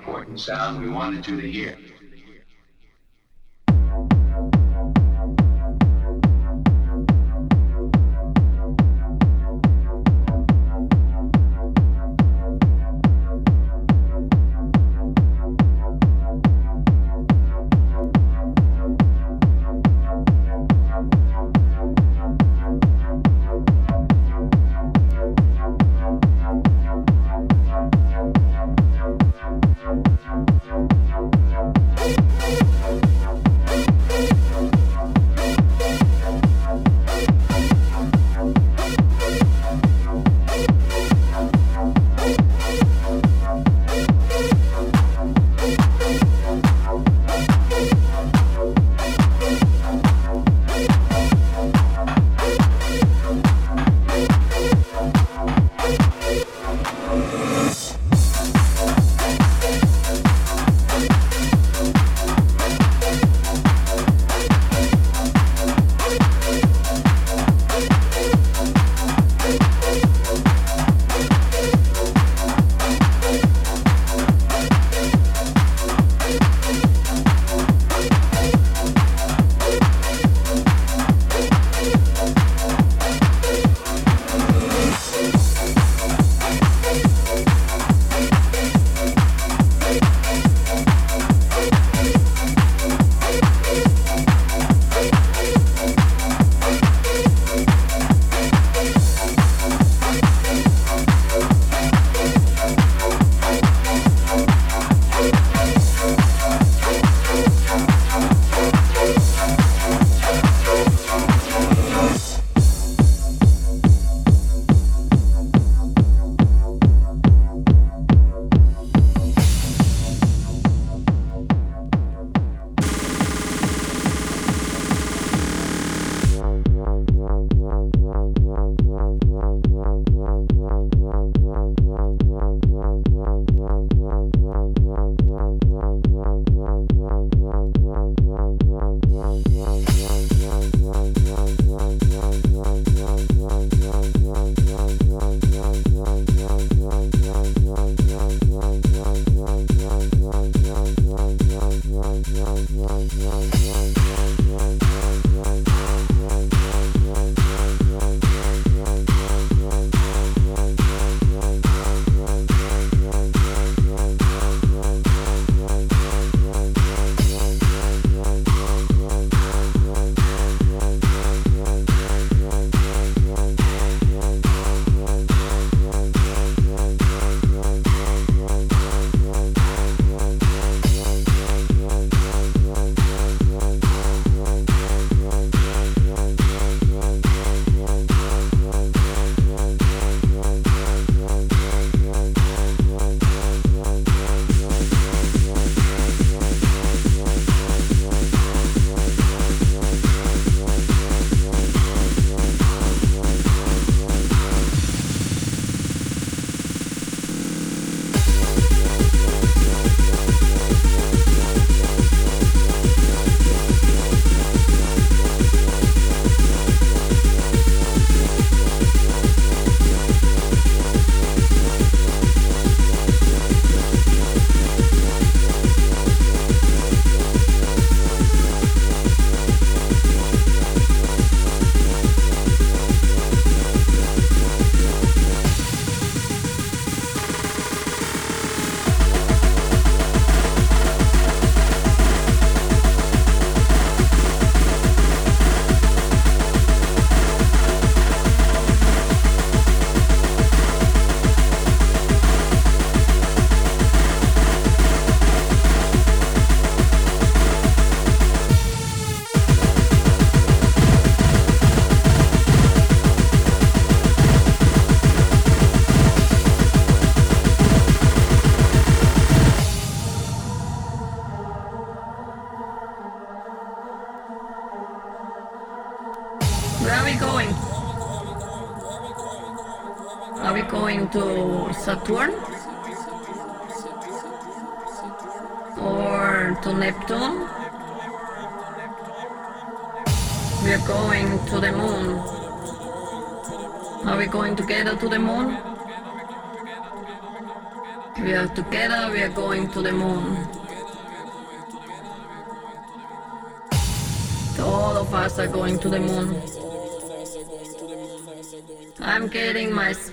Important sound we wanted you to hear.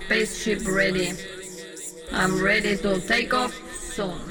Spaceship ready. I'm ready to take off soon.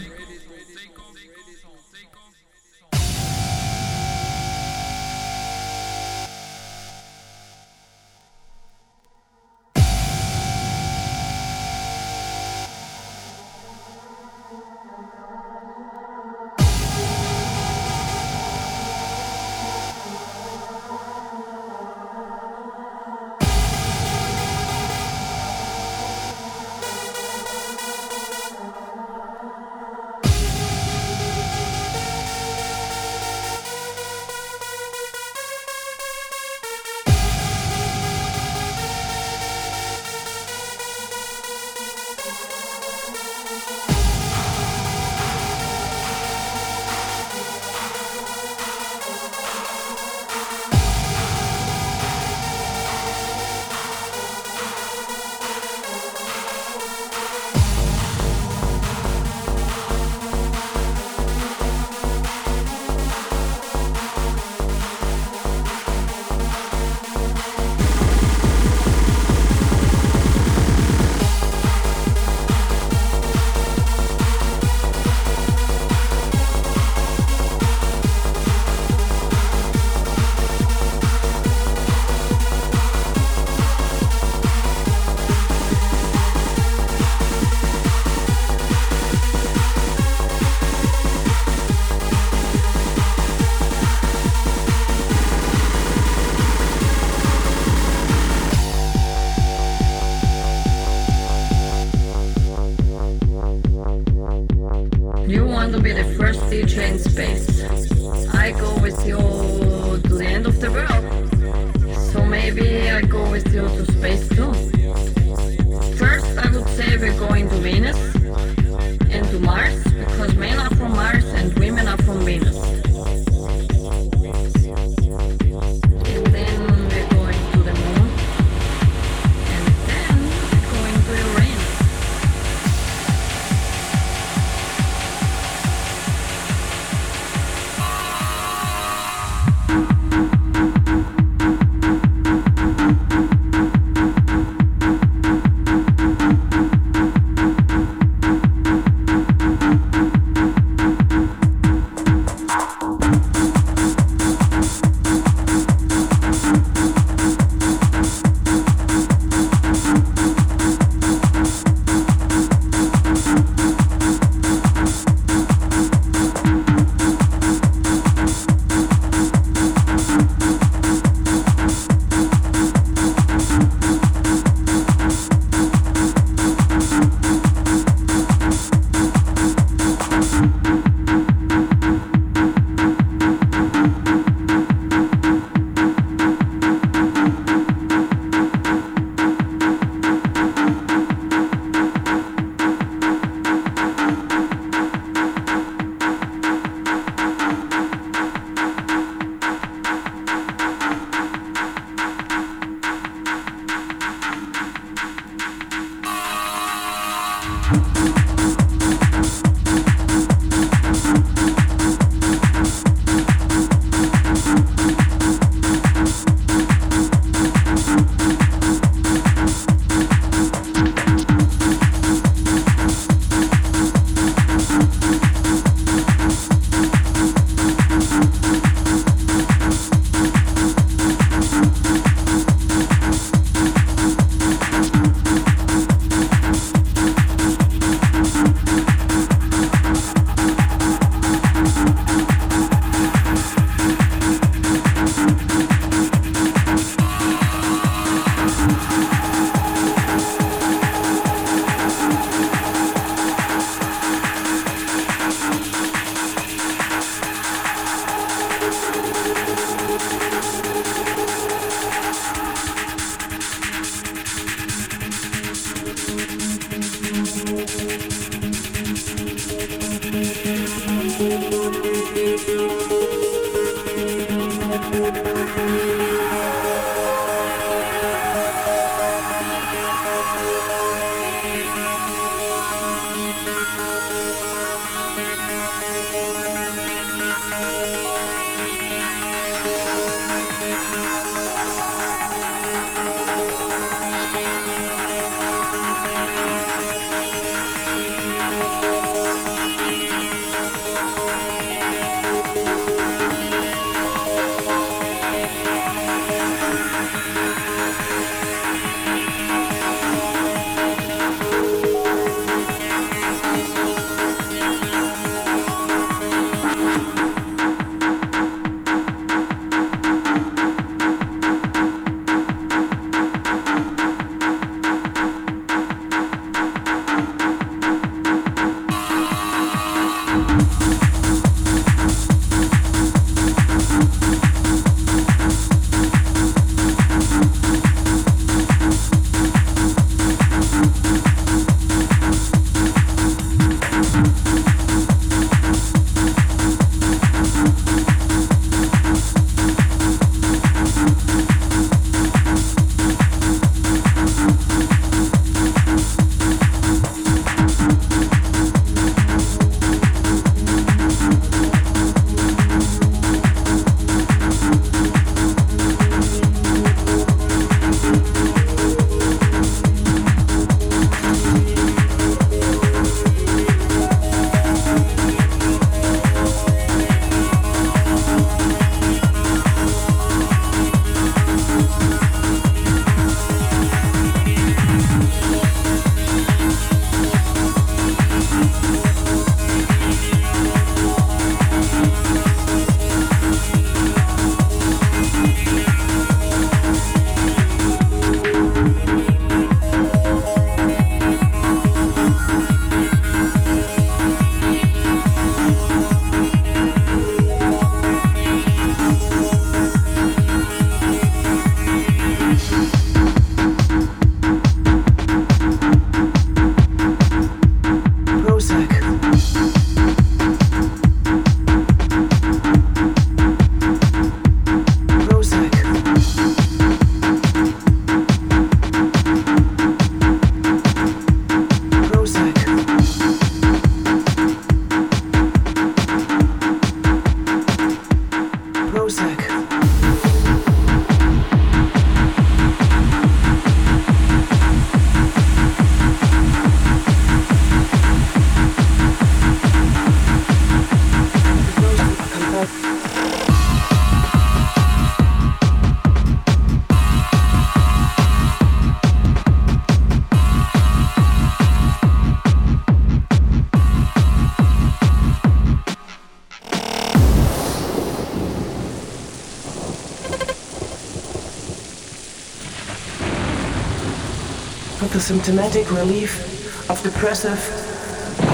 symptomatic relief of depressive,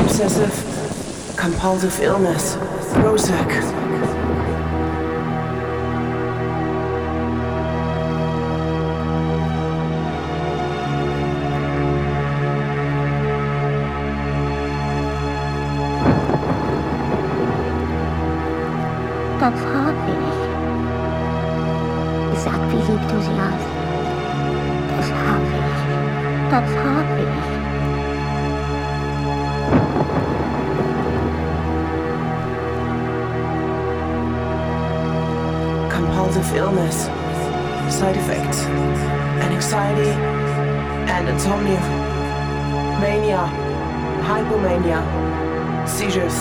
obsessive, compulsive illness, Prozac. and mania, hypomania, seizures,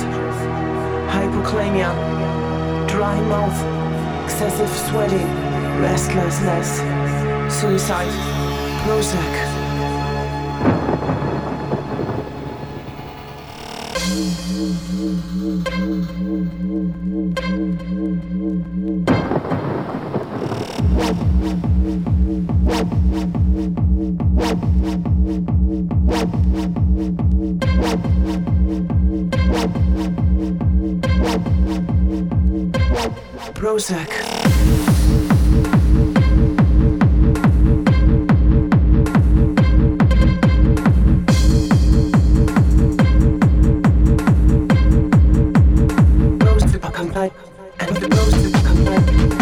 hypoclamia, dry mouth, excessive sweating, restlessness, suicide, Prozac. Mm-hmm. and the most I want.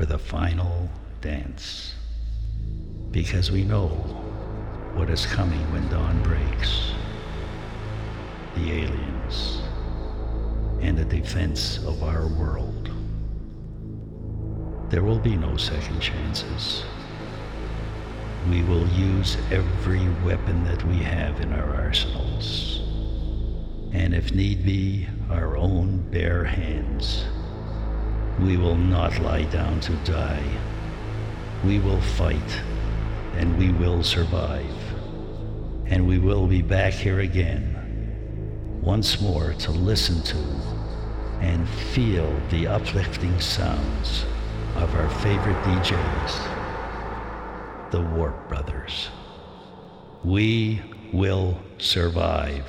For the final dance. Because we know what is coming when dawn breaks. The aliens and the defense of our world. There will be no second chances. We will use every weapon that we have in our arsenals. And if need be, our own bare hands. We will not lie down to die. We will fight and we will survive. And we will be back here again, once more to listen to and feel the uplifting sounds of our favorite DJs, the Warp Brothers. We will survive.